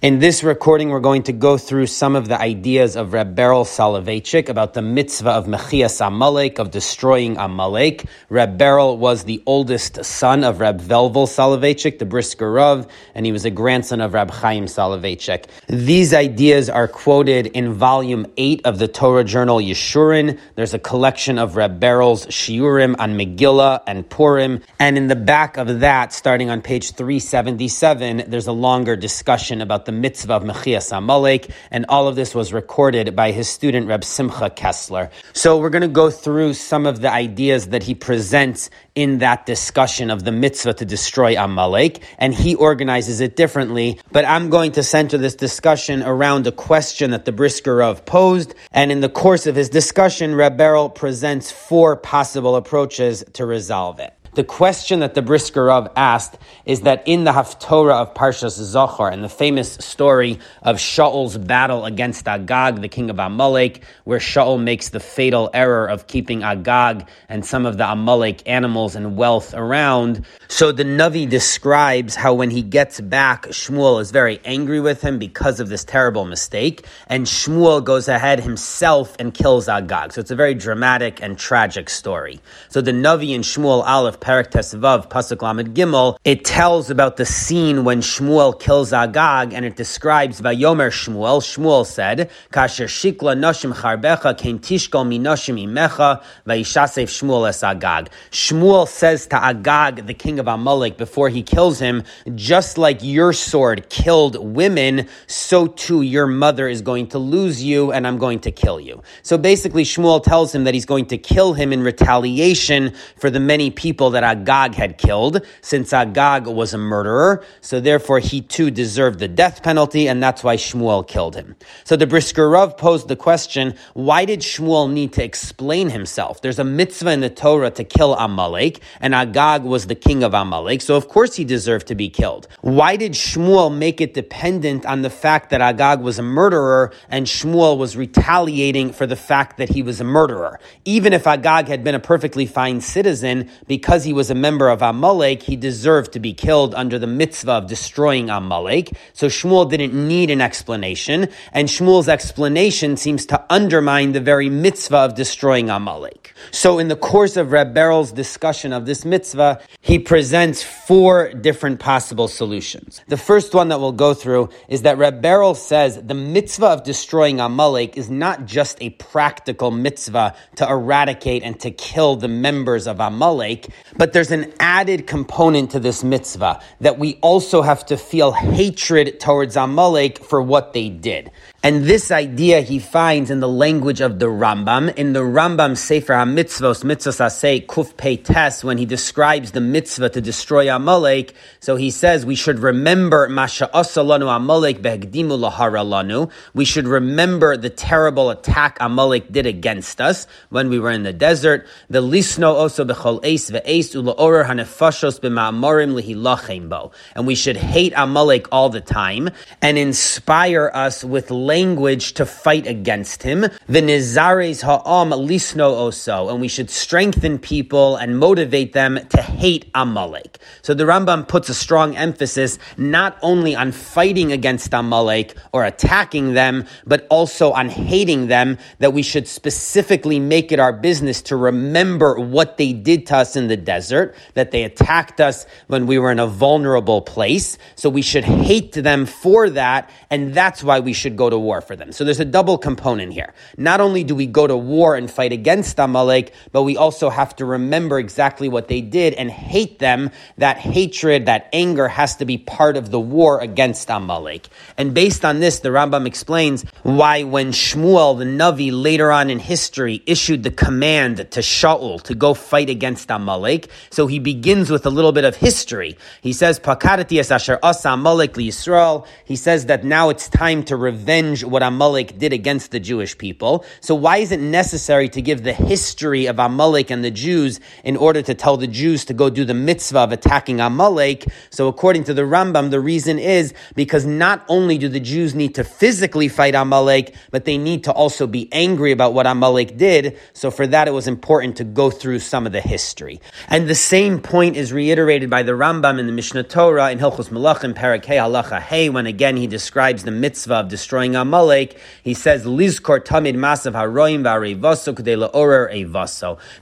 In this recording, we're going to go through some of the ideas of Reb Berel Soloveitchik about the mitzvah of Mechias Amalek, of destroying Amalek. Reb Berel was the oldest son of Reb Velvel Soloveitchik, the Brisker Rav, and he was a grandson of Reb Chaim Soloveitchik. These ideas are quoted in volume 8 of the Torah journal Yeshurun. There's a collection of Reb Berel's Shiurim on Megillah and Purim, and in the back of that, starting on page 377, there's a longer discussion about the mitzvah of Mechias Amalek, and all of this was recorded by his student Reb Simcha Kessler. So we're going to go through some of the ideas that he presents in that discussion of the mitzvah to destroy Amalek, and he organizes it differently. But I'm going to center this discussion around a question that the Brisker Rav posed, and in the course of his discussion, Reb Berel presents four possible approaches to resolve it. The question that the Brisker Rav asked is that in the Haftorah of Parshas Zachor, and the famous story of Shaul's battle against Agag, the king of Amalek, where Shaul makes the fatal error of keeping Agag and some of the Amalek animals and wealth around. So the Navi describes how when he gets back, Shmuel is very angry with him because of this terrible mistake, and Shmuel goes ahead himself and kills Agag. So it's a very dramatic and tragic story. So the Navi and Shmuel Aleph Parak Tesvav, Pasuk Lamed Gimel, it tells about the scene when Shmuel kills Agag, and it describes Vayomer Shmuel. Shmuel said, "Kasher shikla noshim charbecha kein tishkol minoshim imecha vayishasef Shmuel es Agag." Shmuel says to Agag, the king of Amalek, before he kills him, just like your sword killed women, so too your mother is going to lose you, and I'm going to kill you. So basically, Shmuel tells him that he's going to kill him in retaliation for the many people that that Agag had killed, since Agag was a murderer, so therefore he too deserved the death penalty, and that's why Shmuel killed him. So the Brisker Rav posed the question, why did Shmuel need to explain himself? There's a mitzvah in the Torah to kill Amalek, and Agag was the king of Amalek, so of course he deserved to be killed. Why did Shmuel make it dependent on the fact that Agag was a murderer, and Shmuel was retaliating for the fact that he was a murderer? Even if Agag had been a perfectly fine citizen, because he was a member of Amalek, he deserved to be killed under the mitzvah of destroying Amalek. So Shmuel didn't need an explanation, and Shmuel's explanation seems to undermine the very mitzvah of destroying Amalek. So in the course of Reb Berel's discussion of this mitzvah, he presents four different possible solutions. The first one that we'll go through is that Reb Berel says the mitzvah of destroying Amalek is not just a practical mitzvah to eradicate and to kill the members of Amalek, but there's an added component to this mitzvah that we also have to feel hatred towards Amalek for what they did. And this idea he finds in the language of the Rambam. In the Rambam Sefer HaMitzvos, Mitzvos Asay, Kuf Pei Tes, when he describes the mitzvah to destroy Amalek, so he says we should remember Masha Asalanu Amalek Behgdimu Laharalanu. We should remember the terrible attack Amalek did against us when we were in the desert. The Lisno also Bechol Eis Ve'eis Ulaorer Hanefashos B'ma'amorim Lihilachem Bo. And we should hate Amalek all the time and inspire us with language to fight against him. The nizares ha'am lisno oso, and we should strengthen people and motivate them to hate Amalek. So the Rambam puts a strong emphasis not only on fighting against Amalek or attacking them, but also on hating them, that we should specifically make it our business to remember what they did to us in the desert, that they attacked us when we were in a vulnerable place. So we should hate them for that, and that's why we should go to war for them. So there's a double component here. Not only do we go to war and fight against Amalek, but we also have to remember exactly what they did and hate them. That hatred, that anger has to be part of the war against Amalek. And based on this, the Rambam explains why when Shmuel, the Navi, later on in history, issued the command to Shaul to go fight against Amalek, so he begins with a little bit of history. He says, Pakarati asher asa Amalek li Yisrael. He says that now it's time to revenge what Amalek did against the Jewish people. So why is it necessary to give the history of Amalek and the Jews in order to tell the Jews to go do the mitzvah of attacking Amalek. So according to the Rambam, the reason is because not only do the Jews need to physically fight Amalek, but they need to also be angry about what Amalek did. So for that, it was important to go through some of the history. And the same point is reiterated by the Rambam in the Mishnah Torah in Hilchos Malachim Parak Hey Halacha Hey, when again he describes the mitzvah of destroying Amalek, he says, Lizkor Tamid Masav Haroim.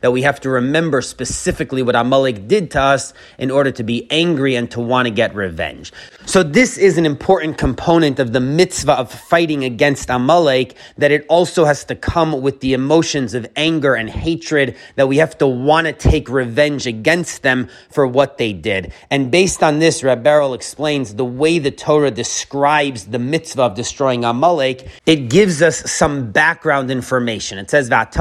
That we have to remember specifically what Amalek did to us in order to be angry and to want to get revenge. So this is an important component of the mitzvah of fighting against Amalek, that it also has to come with the emotions of anger and hatred, that we have to want to take revenge against them for what they did. And based on this, Reb Beryl explains the way the Torah describes the mitzvah of destroying Amalek, it gives us some background information. It says, that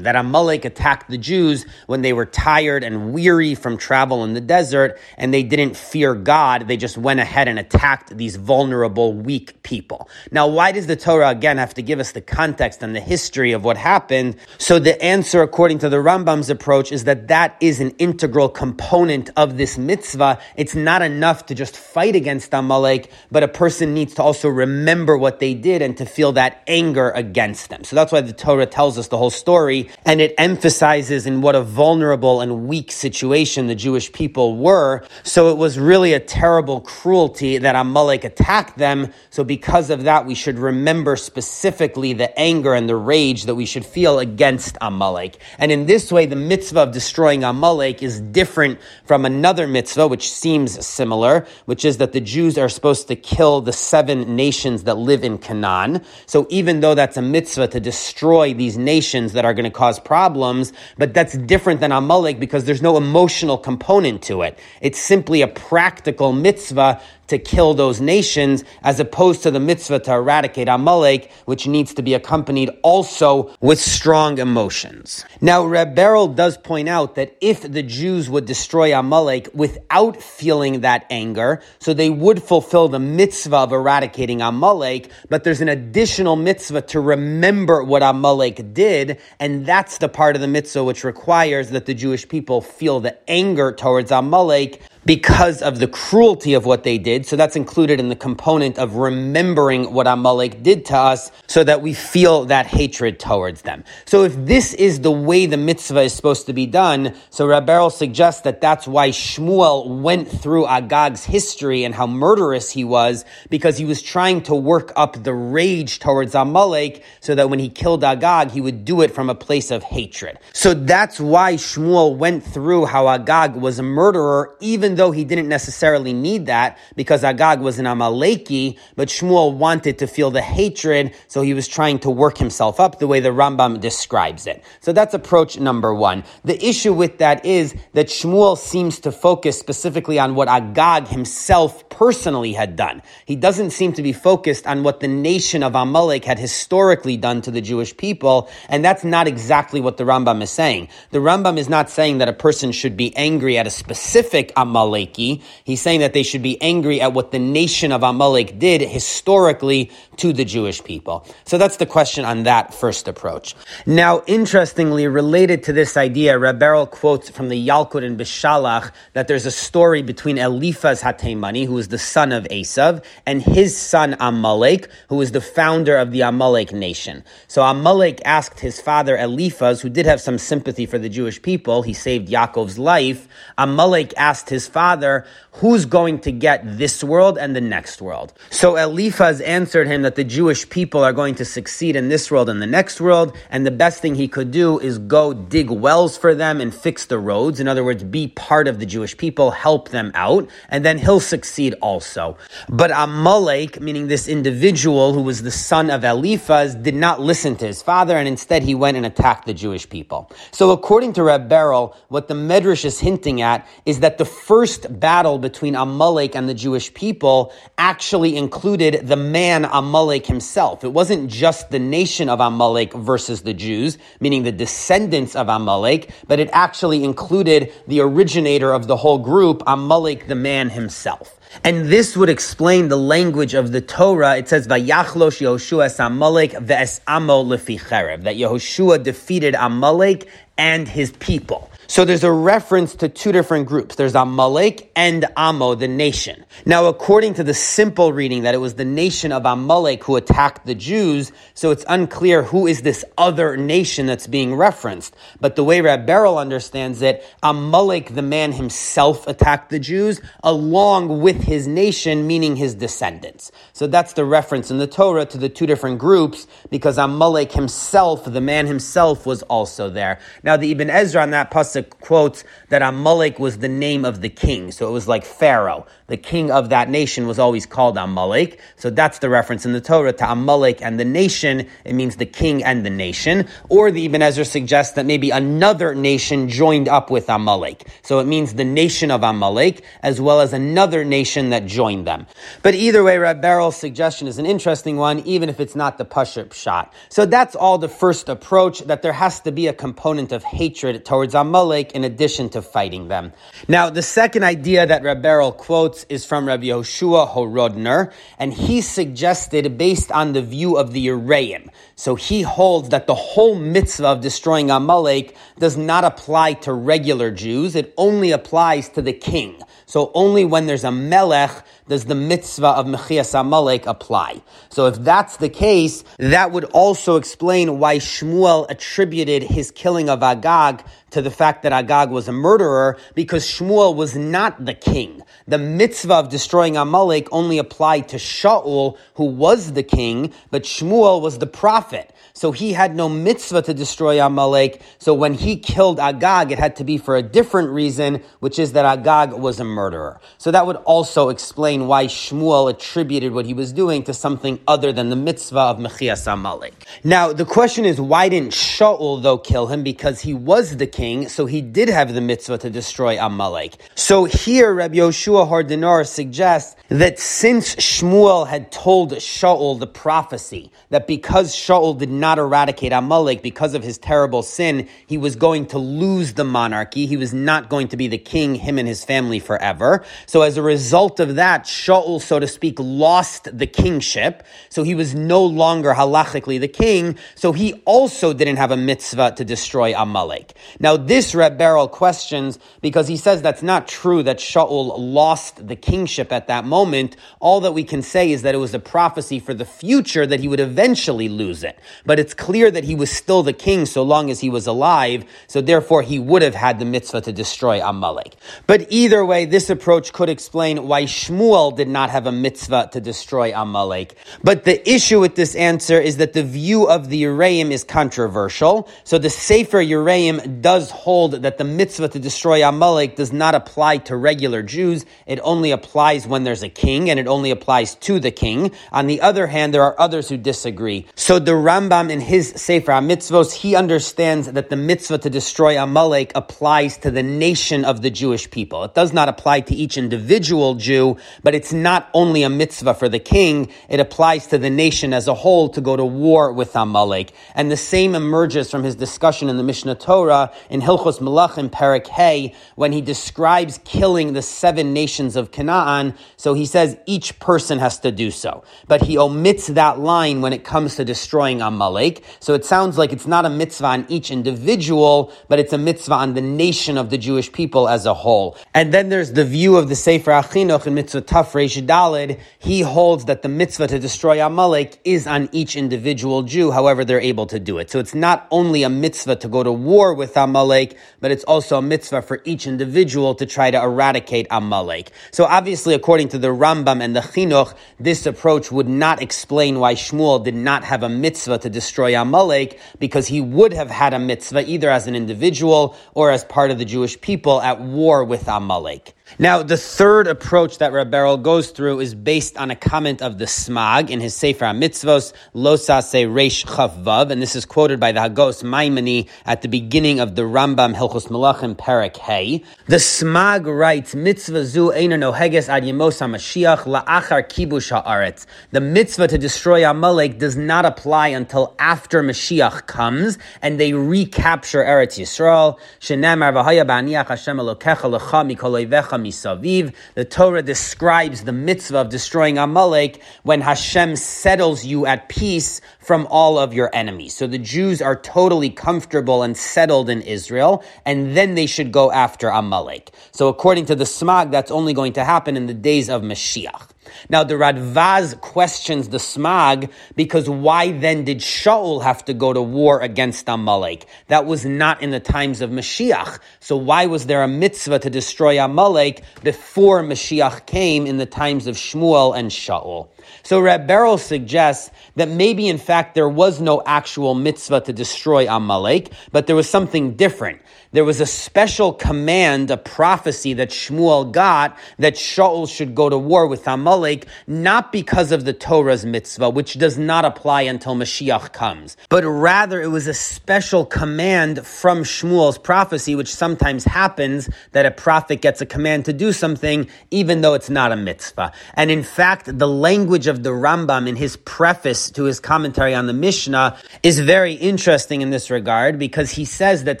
Amalek attacked the Jews when they were tired and weary from travel in the desert, and they didn't fear God. They just went ahead and attacked these vulnerable, weak people. Now, why does the Torah again have to give us the context and the history of what happened? So the answer, according to the Rambam's approach, is that that is an integral component of this mitzvah. It's not enough to just fight against Amalek, but a person needs to also remember what they did and to feel that anger against them. So that's why the Torah tells us the whole story, and it emphasizes in what a vulnerable and weak situation the Jewish people were. So it was really a terrible cruelty that Amalek attacked them. So because of that, we should remember specifically the anger and the rage that we should feel against Amalek. And in this way, the mitzvah of destroying Amalek is different from another mitzvah, which seems similar, which is that the Jews are supposed to kill the seven nations that live in Canaan. So even though that's a mitzvah to destroy these nations that are going to cause problems, but that's different than Amalek because there's no emotional component to it. It's simply a practical mitzvah to kill those nations, as opposed to the mitzvah to eradicate Amalek, which needs to be accompanied also with strong emotions. Now, Reb Beryl does point out that if the Jews would destroy Amalek without feeling that anger, so they would fulfill the mitzvah of eradicating Amalek, but there's an additional mitzvah to remember what Amalek did, and that's the part of the mitzvah which requires that the Jewish people feel the anger towards Amalek because of the cruelty of what they did. So that's included in the component of remembering what Amalek did to us so that we feel that hatred towards them. So if this is the way the mitzvah is supposed to be done, so Rabbi suggests that that's why Shmuel went through Agag's history and how murderous he was because he was trying to work up the rage towards Amalek so that when he killed Agag, he would do it from a place of hatred. So that's why Shmuel went through how Agag was a murderer even even though he didn't necessarily need that because Agag was an Amaleki, but Shmuel wanted to feel the hatred, so he was trying to work himself up the way the Rambam describes it. So that's approach number one. The issue with that is that Shmuel seems to focus specifically on what Agag himself personally had done. He doesn't seem to be focused on what the nation of Amalek had historically done to the Jewish people, and that's not exactly what the Rambam is saying. The Rambam is not saying that a person should be angry at a specific Amalek Amaleki. He's saying that they should be angry at what the nation of Amalek did historically to the Jewish people. So that's the question on that first approach. Now, interestingly, related to this idea, Beryl quotes from the Yalkut and Bishalach that there's a story between Eliphaz Hatemani, who is the son of Esav, and his son Amalek, who is the founder of the Amalek nation. So Amalek asked his father Eliphaz, who did have some sympathy for the Jewish people, he saved Yaakov's life. Amalek asked his father, who's going to get this world and the next world? So Eliphaz answered him that the Jewish people are going to succeed in this world and the next world, and the best thing he could do is go dig wells for them and fix the roads. In other words, be part of the Jewish people, help them out, and then he'll succeed also. But Amalek, meaning this individual who was the son of Eliphaz, did not listen to his father, and instead he went and attacked the Jewish people. So according to Reb Beryl, what the Medrash is hinting at is that the first battle between Amalek and the Jewish people actually included the man Amalek himself. It wasn't just the nation of Amalek versus the Jews, meaning the descendants of Amalek, but it actually included the originator of the whole group, Amalek the man himself. And this would explain the language of the Torah. It says, Vayachlosh Yehoshua Amalek lefi that Yehoshua defeated Amalek and his people. So there's a reference to two different groups. There's Amalek and Amo, the nation. Now, according to the simple reading that it was the nation of Amalek who attacked the Jews, so it's unclear who is this other nation that's being referenced. But the way Rab Beryl understands it, Amalek, the man himself, attacked the Jews along with his nation, meaning his descendants. So that's the reference in the Torah to the two different groups because Amalek himself, the man himself, was also there. Now, the Ibn Ezra on that pasuk quotes that Amalek was the name of the king. So it was like Pharaoh. The king of that nation was always called Amalek. So that's the reference in the Torah to Amalek and the nation. It means the king and the nation. Or the Ibn Ezra suggests that maybe another nation joined up with Amalek. So it means the nation of Amalek as well as another nation that joined them. But either way, Rab Beryl's suggestion is an interesting one, even if it's not the Pashut pshat. So that's all the first approach, that there has to be a component of hatred towards Amalek in addition to fighting them. Now, the second idea that Reb Beryl quotes is from Rabbi Yehoshua Horodner, and he suggested based on the view of the Yereim. So he holds that the whole mitzvah of destroying Amalek does not apply to regular Jews, it only applies to the king. So only when there's a melech does the mitzvah of Mechias Amalek apply. So if that's the case, that would also explain why Shmuel attributed his killing of Agag to the fact that Agag was a murderer, because Shmuel was not the king. The mitzvah of destroying Amalek only applied to Shaul, who was the king, but Shmuel was the prophet. So he had no mitzvah to destroy Amalek. So when he killed Agag, it had to be for a different reason, which is that Agag was a murderer. So that would also explain why Shmuel attributed what he was doing to something other than the mitzvah of Mechias Amalek. Now, the question is, why didn't Shaul, though, kill him? Because he was the king, so he did have the mitzvah to destroy Amalek. So here, Rabbi Yehoshua Horodner suggests that since Shmuel had told Shaul the prophecy, that because Shaul did not eradicate Amalek because of his terrible sin, he was going to lose the monarchy. He was not going to be the king, him and his family forever. So as a result of that, Shaul, so to speak, lost the kingship. So he was no longer halachically the king. So he also didn't have a mitzvah to destroy Amalek. Now this Reb Beryl questions because he says that's not true that Shaul lost the kingship at that moment. All that we can say is that it was a prophecy for the future that he would eventually lose it. But but it's clear that he was still the king so long as he was alive, so therefore he would have had the mitzvah to destroy Amalek. But either way, this approach could explain why Shmuel did not have a mitzvah to destroy Amalek. But the issue with this answer is that the view of the Yereim is controversial. So the Sefer Yereim does hold that the mitzvah to destroy Amalek does not apply to regular Jews. It only applies when there's a king, and it only applies to the king. On the other hand, there are others who disagree. So the Rambam Rambam in his Sefer HaMitzvos, he understands that the mitzvah to destroy Amalek applies to the nation of the Jewish people. It does not apply to each individual Jew, but it's not only a mitzvah for the king, it applies to the nation as a whole to go to war with Amalek. And the same emerges from his discussion in the Mishnah Torah in Hilchos Melachim Perik Hay when he describes killing the seven nations of Canaan. So he says each person has to do so. But he omits that line when it comes to destroying Amalek. So it sounds like it's not a mitzvah on each individual, but it's a mitzvah on the nation of the Jewish people as a whole. And then there's the view of the Sefer HaChinuch in Mitzvah Taf Reish Dalid. He holds that the mitzvah to destroy Amalek is on each individual Jew, however they're able to do it. So it's not only a mitzvah to go to war with Amalek, but it's also a mitzvah for each individual to try to eradicate Amalek. So obviously, according to the Rambam and the Chinuch, this approach would not explain why Shmuel did not have a mitzvah to destroy Amalek because he would have had a mitzvah either as an individual or as part of the Jewish people at war with Amalek. Now, the third approach that Reb Berel goes through is based on a comment of the Smag in his Sefer HaMitzvos, Losase Reish Chavvav, and this is quoted by the Hagos Maimoni at the beginning of the Rambam Hilchos Melachim Perek Hey. The Smag writes, Mitzvah zu eina noheges ad yemos HaMashiach la'achar kibush ha'aretz. The mitzvah to destroy Amalek does not apply until after Mashiach comes, and they recapture Eretz Yisrael. V'haya ba'aniach Hashem elokecha lecha mikol misaviv. The Torah describes the mitzvah of destroying Amalek when Hashem settles you at peace from all of your enemies. So the Jews are totally comfortable and settled in Israel, and then they should go after Amalek. So according to the Smag, that's only going to happen in the days of Mashiach. Now the Radvaz questions the Smag because why then did Shaul have to go to war against Amalek? That was not in the times of Mashiach. So why was there a mitzvah to destroy Amalek before Mashiach came in the times of Shmuel and Shaul? So Reb Berel suggests that maybe in fact there was no actual mitzvah to destroy Amalek, but there was something different. There was a special command, a prophecy that Shmuel got that Shaul should go to war with Amalek, not because of the Torah's mitzvah, which does not apply until Mashiach comes, but rather it was a special command from Shmuel's prophecy, which sometimes happens that a prophet gets a command to do something even though it's not a mitzvah. And in fact, the language of the Rambam in his preface to his commentary on the Mishnah is very interesting in this regard because he says that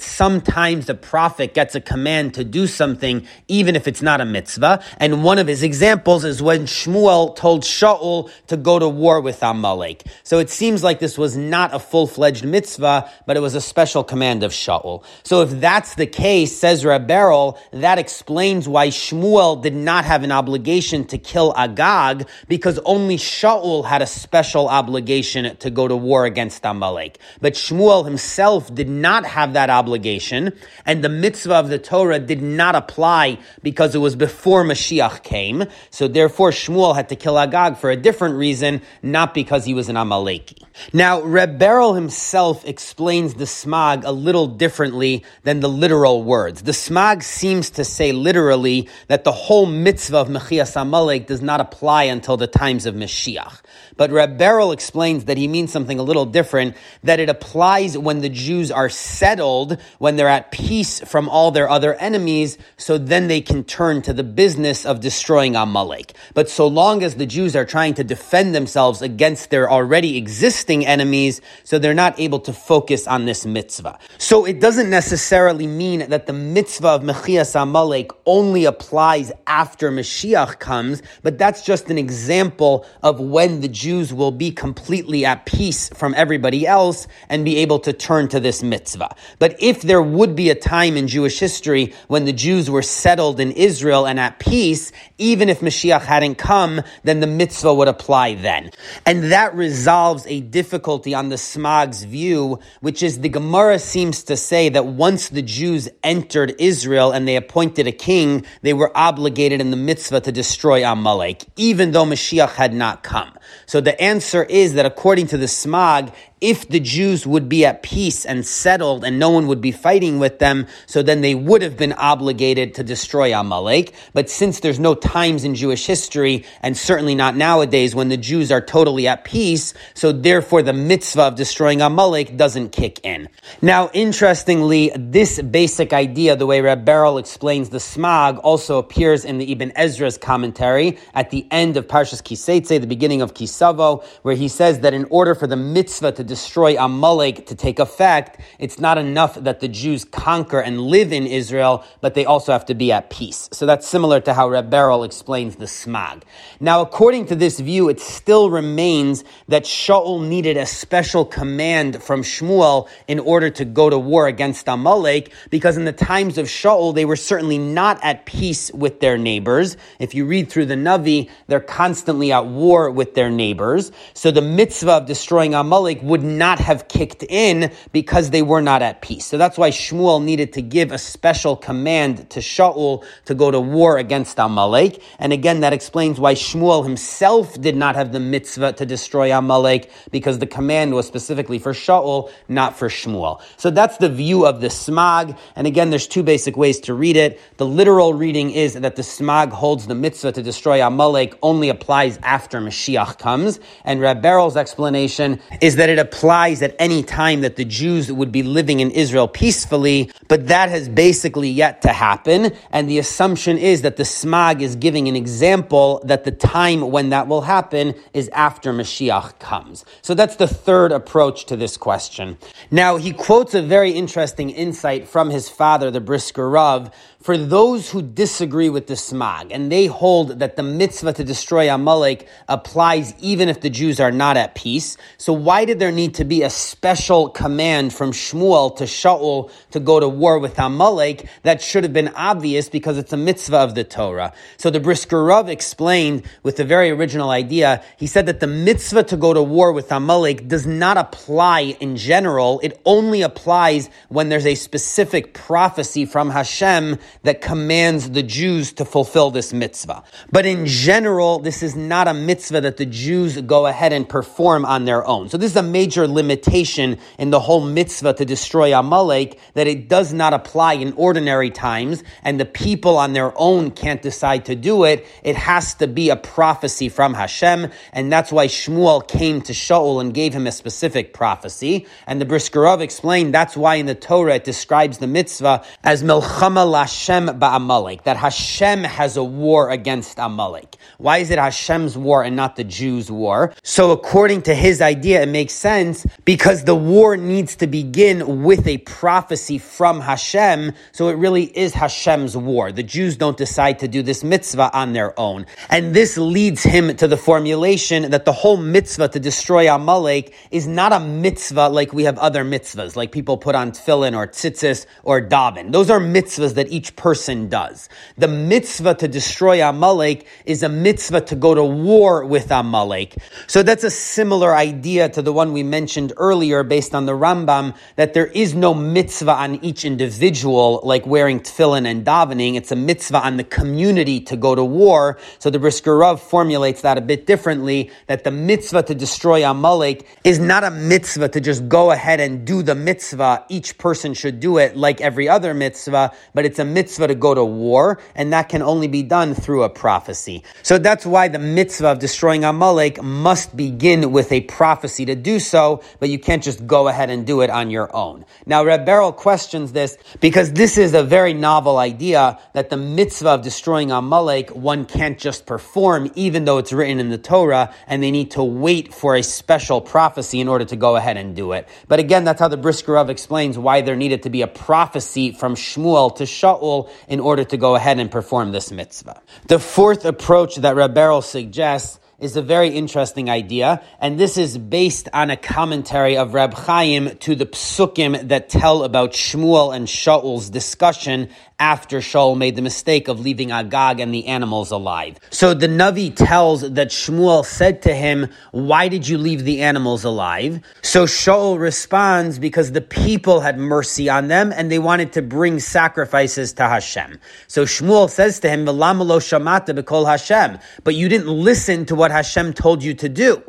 sometimes the prophet gets a command to do something, even if it's not a mitzvah. And one of his examples is when Shmuel told Shaul to go to war with Amalek. So it seems like this was not a full-fledged mitzvah, but it was a special command of Shaul. So if that's the case, says Reb that explains why Shmuel did not have an obligation to kill Agag, because only Shaul had a special obligation to go to war against Amalek. But Shmuel himself did not have that obligation, and the mitzvah of the Torah did not apply because it was before Mashiach came. So therefore, Shmuel had to kill Agag for a different reason, not because he was an Amaleki. Now, Reb Berel himself explains the smag a little differently than the literal words. The smag seems to say literally that the whole mitzvah of Mechias Amalek does not apply until the times of Mashiach. But Reb Berel explains that he means something a little different, that it applies when the Jews are settled, when they're at peace from all their other enemies, so then they can turn to the business of destroying Amalek. But so long as the Jews are trying to defend themselves against their already existing enemies, so they're not able to focus on this mitzvah. So it doesn't necessarily mean that the mitzvah of Mechias Amalek only applies after Mashiach comes, but that's just an example of when the Jews will be completely at peace from everybody else and be able to turn to this mitzvah. But if there would be a time in Jewish history when the Jews were settled in Israel and at peace, even if Mashiach hadn't come, then the mitzvah would apply then. And that resolves a difficulty on the Smag's view, which is the Gemara seems to say that once the Jews entered Israel and they appointed a king, they were obligated in the mitzvah to destroy Amalek, even though Mashiach had not come. So the answer is that according to the Smag, if the Jews would be at peace and settled and no one would be fighting with them, so then they would have been obligated to destroy Amalek. But since there's no times in Jewish history, and certainly not nowadays when the Jews are totally at peace, so therefore the mitzvah of destroying Amalek doesn't kick in. Now, interestingly, this basic idea, the way Reb Berel explains the Smag, also appears in the Ibn Ezra's commentary at the end of Parshas Kiseitze, the beginning of Kisavo, where he says that in order for the mitzvah to destroy Amalek to take effect, it's not enough that the Jews conquer and live in Israel, but they also have to be at peace. So that's similar to how Reb Berel explains the smag. Now, according to this view, it still remains that Shaul needed a special command from Shmuel in order to go to war against Amalek, because in the times of Shaul, they were certainly not at peace with their neighbors. If you read through the Navi, they're constantly at war with their neighbors. So the mitzvah of destroying Amalek would would not have kicked in because they were not at peace. So that's why Shmuel needed to give a special command to Shaul to go to war against Amalek. And again, that explains why Shmuel himself did not have the mitzvah to destroy Amalek because the command was specifically for Shaul, not for Shmuel. So that's the view of the Smag. And again, there's two basic ways to read it. The literal reading is that the Smag holds the mitzvah to destroy Amalek only applies after Mashiach comes. And Rab Berel's explanation is that it applies at any time that the Jews would be living in Israel peacefully, but that has basically yet to happen. And the assumption is that the Smag is giving an example that the time when that will happen is after Mashiach comes. So that's the third approach to this question. Now, he quotes a very interesting insight from his father, the Brisker Rav, for those who disagree with the Smag, and they hold that the mitzvah to destroy Amalek applies even if the Jews are not at peace. So why did there need to be a special command from Shmuel to Shaul to go to war with Amalek? That should have been obvious because it's a mitzvah of the Torah. So the Brisker Rav explained with a very original idea. He said that the mitzvah to go to war with Amalek does not apply in general. It only applies when there's a specific prophecy from Hashem that commands the Jews to fulfill this mitzvah. But in general, this is not a mitzvah that the Jews go ahead and perform on their own. So this is a major limitation in the whole mitzvah to destroy Amalek, that it does not apply in ordinary times, and the people on their own can't decide to do it. It has to be a prophecy from Hashem, and that's why Shmuel came to Shaul and gave him a specific prophecy. And the Brisker Rav explained that's why in the Torah it describes the mitzvah as Melchama Lash Hashem ba'amalek, that Hashem has a war against Amalek. Why is it Hashem's war and not the Jews' war? So according to his idea, it makes sense because the war needs to begin with a prophecy from Hashem. So it really is Hashem's war. The Jews don't decide to do this mitzvah on their own. And this leads him to the formulation that the whole mitzvah to destroy Amalek is not a mitzvah like we have other mitzvahs, like people put on tefillin or tzitzis or daven. Those are mitzvahs that each person does. The mitzvah to destroy Amalek is a mitzvah to go to war with Amalek. So that's a similar idea to the one we mentioned earlier based on the Rambam, that there is no mitzvah on each individual like wearing tefillin and davening. It's a mitzvah on the community to go to war. So the Brisker Rav formulates that a bit differently, that the mitzvah to destroy Amalek is not a mitzvah to just go ahead and do the mitzvah. Each person should do it like every other mitzvah, but it's a mitzvah to go to war, and that can only be done through a prophecy. So that's why the mitzvah of destroying Amalek must begin with a prophecy to do so, but you can't just go ahead and do it on your own. Now, Reb Beryl questions this because this is a very novel idea that the mitzvah of destroying Amalek one can't just perform, even though it's written in the Torah, and they need to wait for a special prophecy in order to go ahead and do it. But again, that's how the Brisker Rav explains why there needed to be a prophecy from Shmuel to Shaul in order to go ahead and perform this mitzvah. The fourth approach that Reb Berel suggests is a very interesting idea, and this is based on a commentary of Reb Chaim to the psukim that tell about Shmuel and Shaul's discussion after Shaul made the mistake of leaving Agag and the animals alive. So the Navi tells that Shmuel said to him, Why did you leave the animals alive? So Shaul responds, Because the people had mercy on them and they wanted to bring sacrifices to Hashem. So Shmuel says to him, Hashem, but you didn't listen to what Hashem told you to do.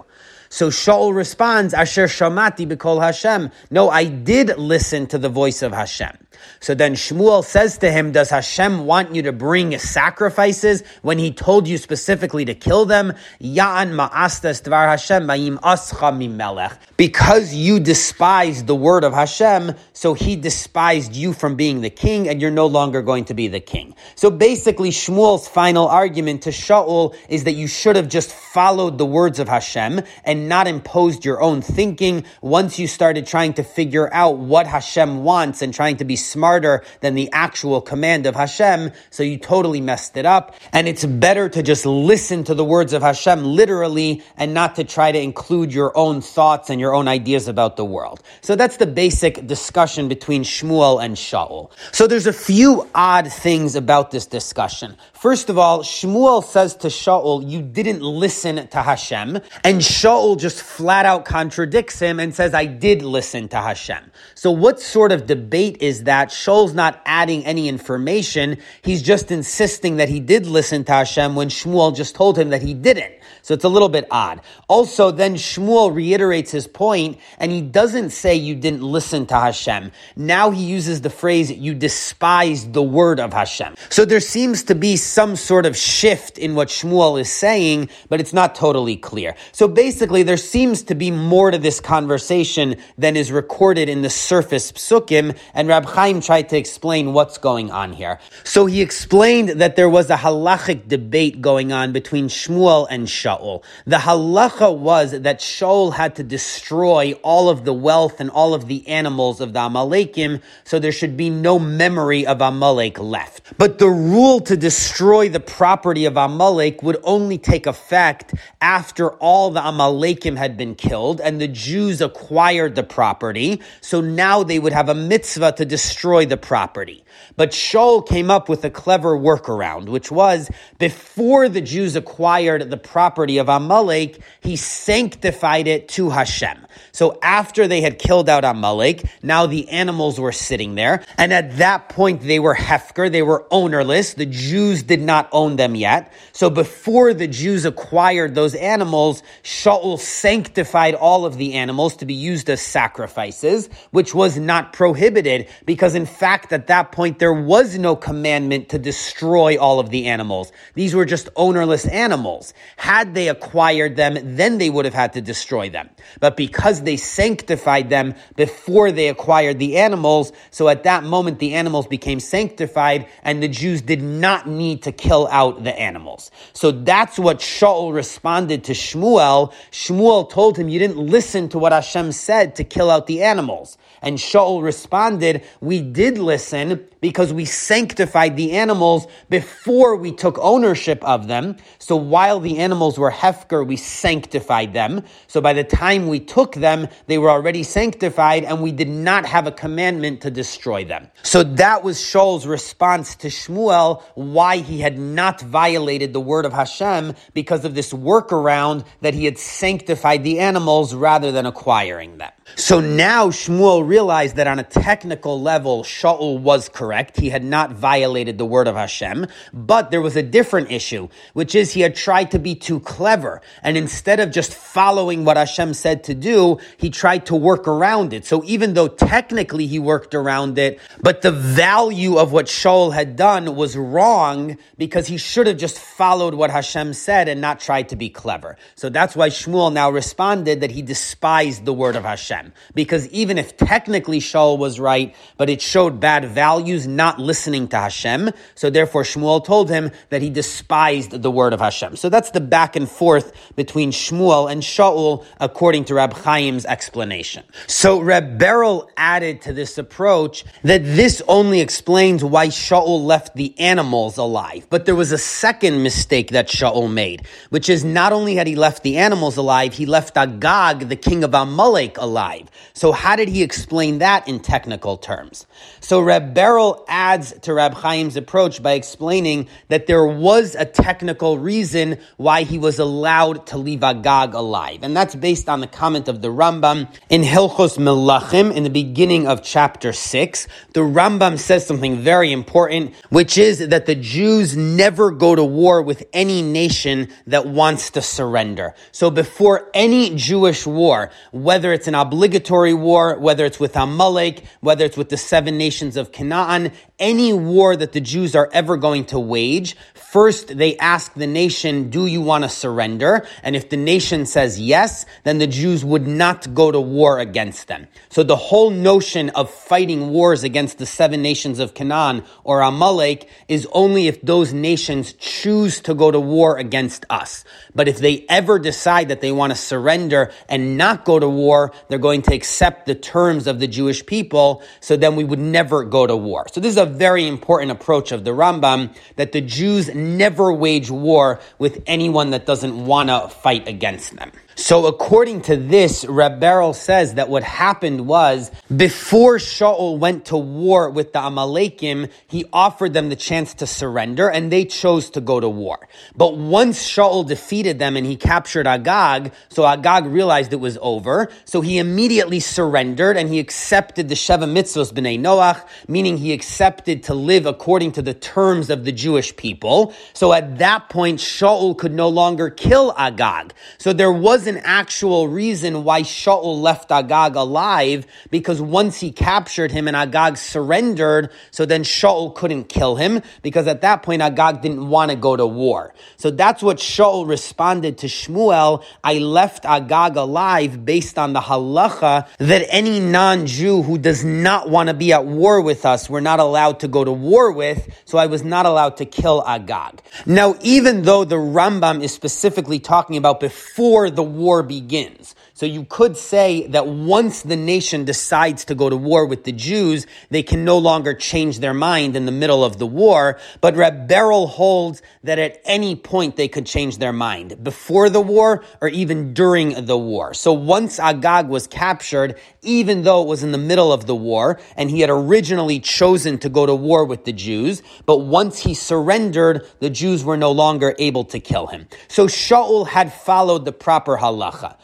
So Shaul responds, Asher Shamati B'Kol Hashem. No, I did listen to the voice of Hashem. So then Shmuel says to him, Does Hashem want you to bring sacrifices when he told you specifically to kill them? Ya'an ma'astas dvar Hashem ba'im ascha melech. Because you despised the word of Hashem, so he despised you from being the king, and you're no longer going to be the king. So basically, Shmuel's final argument to Shaul is that you should have just followed the words of Hashem and not imposed your own thinking once you started trying to figure out what Hashem wants and trying to be smarter than the actual command of Hashem, so you totally messed it up. And it's better to just listen to the words of Hashem literally and not to try to include your own thoughts and your own ideas about the world. So that's the basic discussion between Shmuel and Shaul. So there's a few odd things about this discussion. First of all, Shmuel says to Shaul, you didn't listen to Hashem. And Shaul just flat out contradicts him and says, I did listen to Hashem. So what sort of debate is that? Shaul's not adding any information. He's just insisting that he did listen to Hashem when Shmuel just told him that he didn't. So it's a little bit odd. Also, then Shmuel reiterates his point and he doesn't say you didn't listen to Hashem. Now he uses the phrase you despised the word of Hashem. So there seems to be some sort of shift in what Shmuel is saying, but it's not totally clear. So basically, there seems to be more to this conversation than is recorded in the surface psukim, and Rab Chaim tried to explain what's going on here. So he explained that there was a halachic debate going on between Shmuel and Shah. Shaul. The halacha was that Shaul had to destroy all of the wealth and all of the animals of the Amalekim, so there should be no memory of Amalek left. But the rule to destroy the property of Amalek would only take effect after all the Amalekim had been killed and the Jews acquired the property, so now they would have a mitzvah to destroy the property. But Shaul came up with a clever workaround, which was before the Jews acquired the property of Amalek, he sanctified it to Hashem. So after they had killed out Amalek, now the animals were sitting there. And at that point, they were hefker, they were ownerless. The Jews did not own them yet. So before the Jews acquired those animals, Shaul sanctified all of the animals to be used as sacrifices, which was not prohibited because in fact, at that point, there was no commandment to destroy all of the animals. These were just ownerless animals. Had they acquired them, then they would have had to destroy them. But because they sanctified them before they acquired the animals. So at that moment, the animals became sanctified and the Jews did not need to kill out the animals. So that's what Shaul responded to Shmuel. Shmuel told him, you didn't listen to what Hashem said to kill out the animals. And Shaul responded, we did listen because we sanctified the animals before we took ownership of them. So while the animals were hefker, we sanctified them. So by the time we took them, they were already sanctified and we did not have a commandment to destroy them. So that was Shaul's response to Shmuel, why he had not violated the word of Hashem because of this workaround that he had sanctified the animals rather than acquiring them. So now Shmuel realized that on a technical level, Shaul was correct. He had not violated the word of Hashem. But there was a different issue, which is he had tried to be too clever. And instead of just following what Hashem said to do, he tried to work around it. So even though technically he worked around it, but the value of what Shaul had done was wrong because he should have just followed what Hashem said and not tried to be clever. So that's why Shmuel now responded that he despised the word of Hashem. Because even if technically Shaul was right, but it showed bad values, not listening to Hashem, so therefore Shmuel told him that he despised the word of Hashem. So that's the back and forth between Shmuel and Shaul, according to Rab Chaim's explanation. So Reb Berel added to this approach that this only explains why Shaul left the animals alive. But there was a second mistake that Shaul made, which is not only had he left the animals alive, he left Agag, the king of Amalek, alive. So how did he explain that in technical terms? So Reb Berel adds to Reb Chaim's approach by explaining that there was a technical reason why he was allowed to leave Agag alive. And that's based on the comment of the Rambam in Hilchos Melachim in the beginning of chapter 6. The Rambam says something very important, which is that the Jews never go to war with any nation that wants to surrender. So before any Jewish war, whether it's an obligatory war, whether it's with Amalek, whether it's with the seven nations of Canaan, any war that the Jews are ever going to wage, first they ask the nation, do you want to surrender? And if the nation says yes, then the Jews would not go to war against them. So the whole notion of fighting wars against the seven nations of Canaan or Amalek is only if those nations choose to go to war against us. But if they ever decide that they want to surrender and not go to war, they're going to accept the terms of the Jewish people, so then we would never go to war. So this is a very important approach of the Rambam that the Jews never wage war with anyone that doesn't want to fight against them. So according to this, Reb Beryl says that what happened was before Shaul went to war with the Amalekim, he offered them the chance to surrender and they chose to go to war. But once Shaul defeated them and he captured Agag, so Agag realized it was over, so he immediately surrendered and he accepted the Sheva Mitzvos B'nai Noach, meaning he accepted to live according to the terms of the Jewish people. So at that point, Shaul could no longer kill Agag. So there was was an actual reason why Shaul left Agag alive, because once he captured him and Agag surrendered, so then Shaul couldn't kill him, because at that point Agag didn't want to go to war. So that's what Shaul responded to Shmuel, I left Agag alive based on the halacha that any non-Jew who does not want to be at war with us, we're not allowed to go to war with, so I was not allowed to kill Agag. Now, even though the Rambam is specifically talking about before the war begins. So you could say that once the nation decides to go to war with the Jews, they can no longer change their mind in the middle of the war. But Reb Beryl holds that at any point they could change their mind, before the war or even during the war. So once Agag was captured, even though it was in the middle of the war, and he had originally chosen to go to war with the Jews, but once he surrendered, the Jews were no longer able to kill him. So Shaul had followed the proper halacha.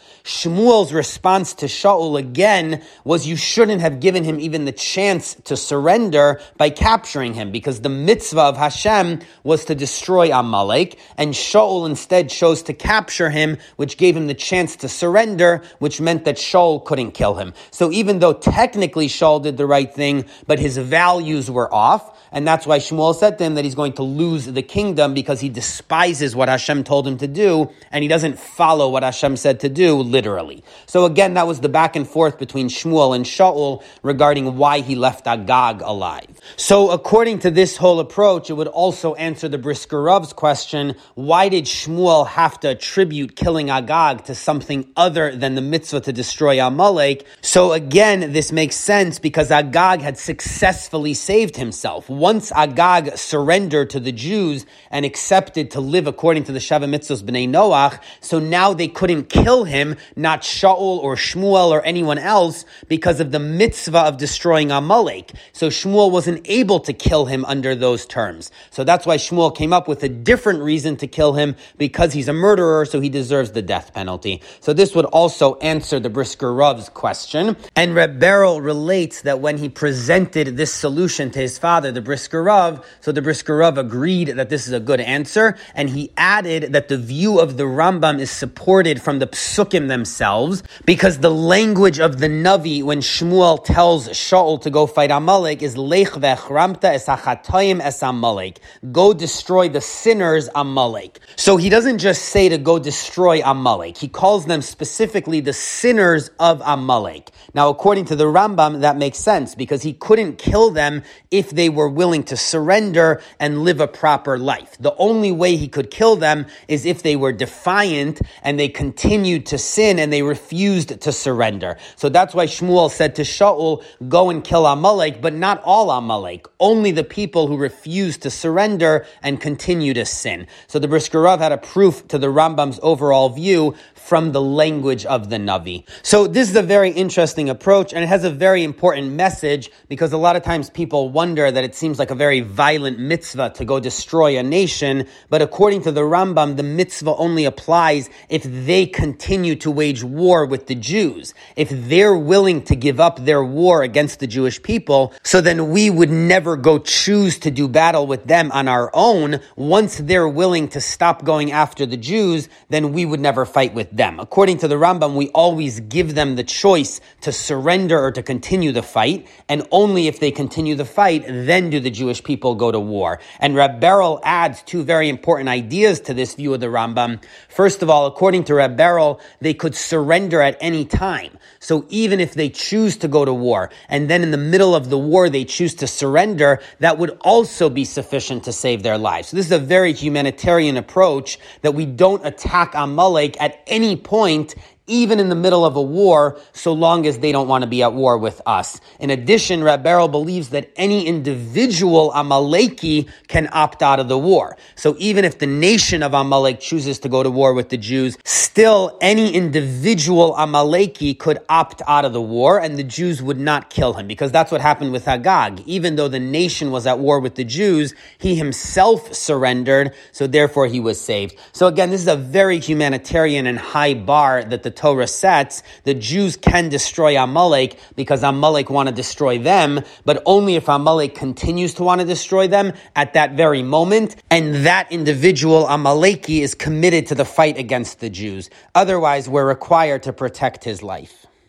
Shmuel's response to Shaul again was you shouldn't have given him even the chance to surrender by capturing him because the mitzvah of Hashem was to destroy Amalek and Shaul instead chose to capture him, which gave him the chance to surrender, which meant that Shaul couldn't kill him. So even though technically Shaul did the right thing, but his values were off, and that's why Shmuel said to him that he's going to lose the kingdom because he despises what Hashem told him to do, and he doesn't follow what Hashem said to do literally. So again, that was the back and forth between Shmuel and Shaul regarding why he left Agag alive. So according to this whole approach, it would also answer the Brisker Rav's question, why did Shmuel have to attribute killing Agag to something other than the mitzvah to destroy Amalek? So again, this makes sense because Agag had successfully saved himself once Agag surrendered to the Jews and accepted to live according to the Sheva Mitzvos B'nai Noach, so now they couldn't kill him, not Shaul or Shmuel or anyone else, because of the mitzvah of destroying Amalek. So Shmuel wasn't able to kill him under those terms. So that's why Shmuel came up with a different reason to kill him, because he's a murderer, so he deserves the death penalty. So this would also answer the Brisker Rav's question. And Reb Beryl relates that when he presented this solution to his father, the Brisker Rav. So the Brisker Rav agreed that this is a good answer, and he added that the view of the Rambam is supported from the psukim themselves, because the language of the Navi when Shmuel tells Shaul to go fight Amalek is Lech vechramta es es Amalek. Go destroy the sinners Amalek. So he doesn't just say to go destroy Amalek. He calls them specifically the sinners of Amalek. Now, according to the Rambam, that makes sense because he couldn't kill them if they were willing to surrender and live a proper life. The only way he could kill them is if they were defiant and they continued to sin and they refused to surrender. So that's why Shmuel said to Shaul, go and kill Amalek, but not all Amalek, only the people who refuse to surrender and continue to sin. So the Brisker Rav had a proof to the Rambam's overall view from the language of the Navi. So this is a very interesting approach and it has a very important message because a lot of times people wonder that it seems like a very violent mitzvah to go destroy a nation, but according to the Rambam, the mitzvah only applies if they continue to wage war with the Jews. If they're willing to give up their war against the Jewish people, so then we would never go choose to do battle with them on our own. Once they're willing to stop going after the Jews, then we would never fight with them them. According to the Rambam, we always give them the choice to surrender or to continue the fight, and only if they continue the fight, then do the Jewish people go to war. And Reb Beryl adds two very important ideas to this view of the Rambam. First of all, according to Reb Beryl, they could surrender at any time. So even if they choose to go to war, and then in the middle of the war they choose to surrender, that would also be sufficient to save their lives. So this is a very humanitarian approach that we don't attack Amalek at any point even in the middle of a war, so long as they don't want to be at war with us. In addition, Reb Beryl believes that any individual Amaleki can opt out of the war. So even if the nation of Amalek chooses to go to war with the Jews, still any individual Amaleki could opt out of the war and the Jews would not kill him because that's what happened with Agag. Even though the nation was at war with the Jews, he himself surrendered, so therefore he was saved. So again, this is a very humanitarian and high bar that the Torah sets. The Jews can destroy Amalek because Amalek want to destroy them, but only if Amalek continues to want to destroy them at that very moment, and that individual Amaleki is committed to the fight against the Jews. Otherwise, we're required to protect his life.